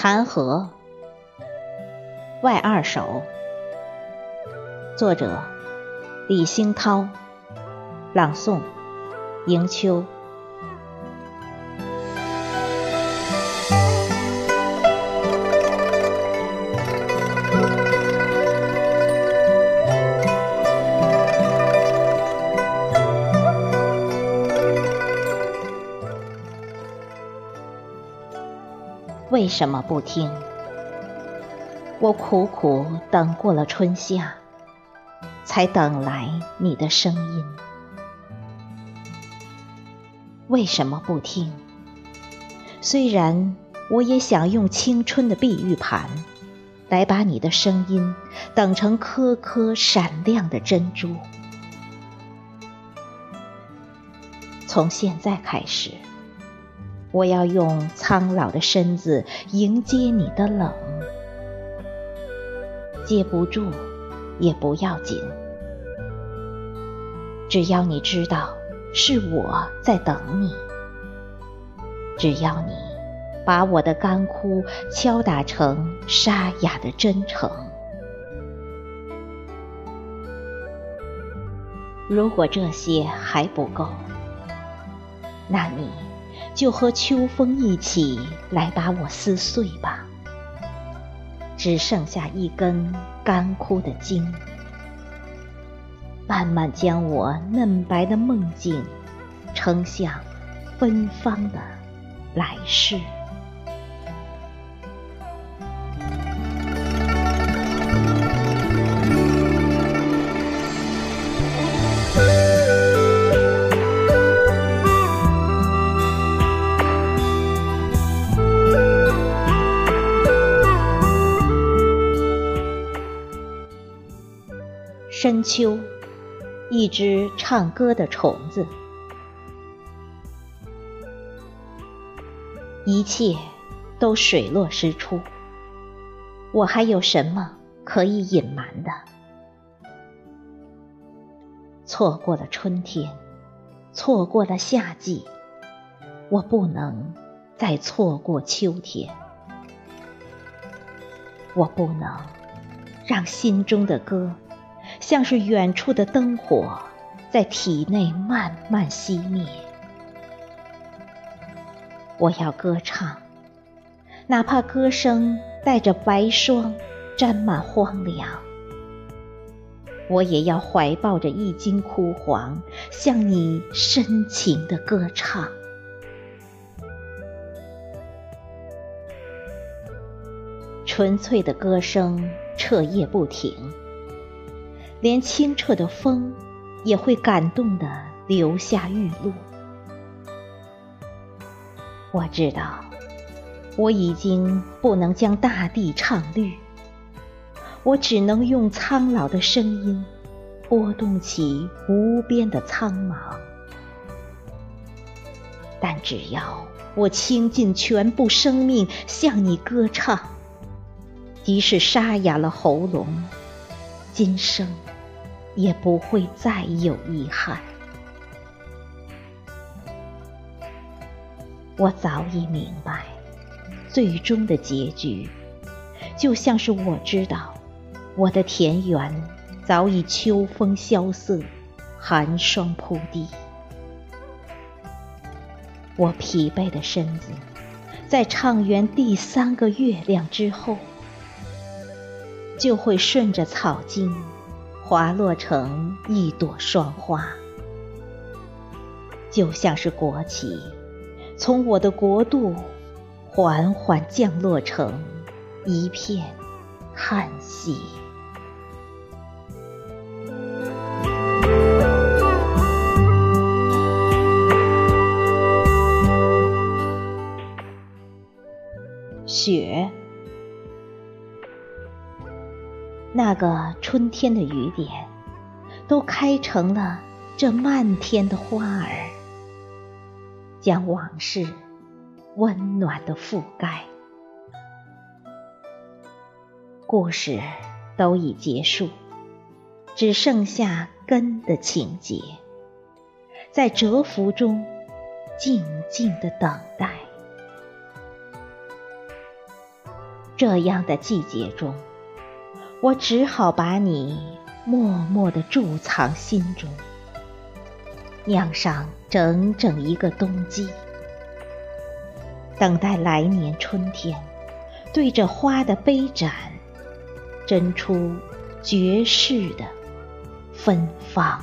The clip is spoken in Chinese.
残荷，外二首，作者李兴涛，朗诵迎秋。为什么不听？我苦苦等过了春夏，才等来你的声音。为什么不听？虽然我也想用青春的碧玉盘，来把你的声音等成颗颗闪亮的珍珠。从现在开始。我要用苍老的身子迎接你的冷，接不住也不要紧，只要你知道是我在等你，只要你把我的干枯敲打成沙哑的真诚。如果这些还不够，那你。就和秋风一起来把我撕碎吧，只剩下一根干枯的茎，慢慢将我嫩白的梦境撑向芬芳的来世。深秋，一只唱歌的虫子，一切都水落石出。我还有什么可以隐瞒的？错过了春天，错过了夏季，我不能再错过秋天。我不能让心中的歌。像是远处的灯火，在体内慢慢熄灭。我要歌唱，哪怕歌声带着白霜，沾满荒凉。我也要怀抱着一襟枯黄，向你深情的歌唱。纯粹的歌声，彻夜不停。连清澈的风也会感动的留下玉露。我知道，我已经不能将大地唱绿，我只能用苍老的声音拨动起无边的苍茫。但只要我倾尽全部生命向你歌唱，即使沙哑了喉咙。今生也不会再有遗憾。我早已明白，最终的结局，就像是我知道，我的田园早已秋风萧瑟，寒霜铺地。我疲惫的身子，在唱圆第三个月亮之后。就会顺着草茎滑落成一朵霜花，就像是国旗从我的国度缓缓降落成一片叹息。那个春天的雨点，都开成了这漫天的花儿，将往事温暖的覆盖。故事都已结束，只剩下根的情节，在蛰伏中静静的等待。这样的季节中，我只好把你默默地贮藏心中，酿上整整一个冬季，等待来年春天，对着花的杯盏，斟出绝世的芬芳。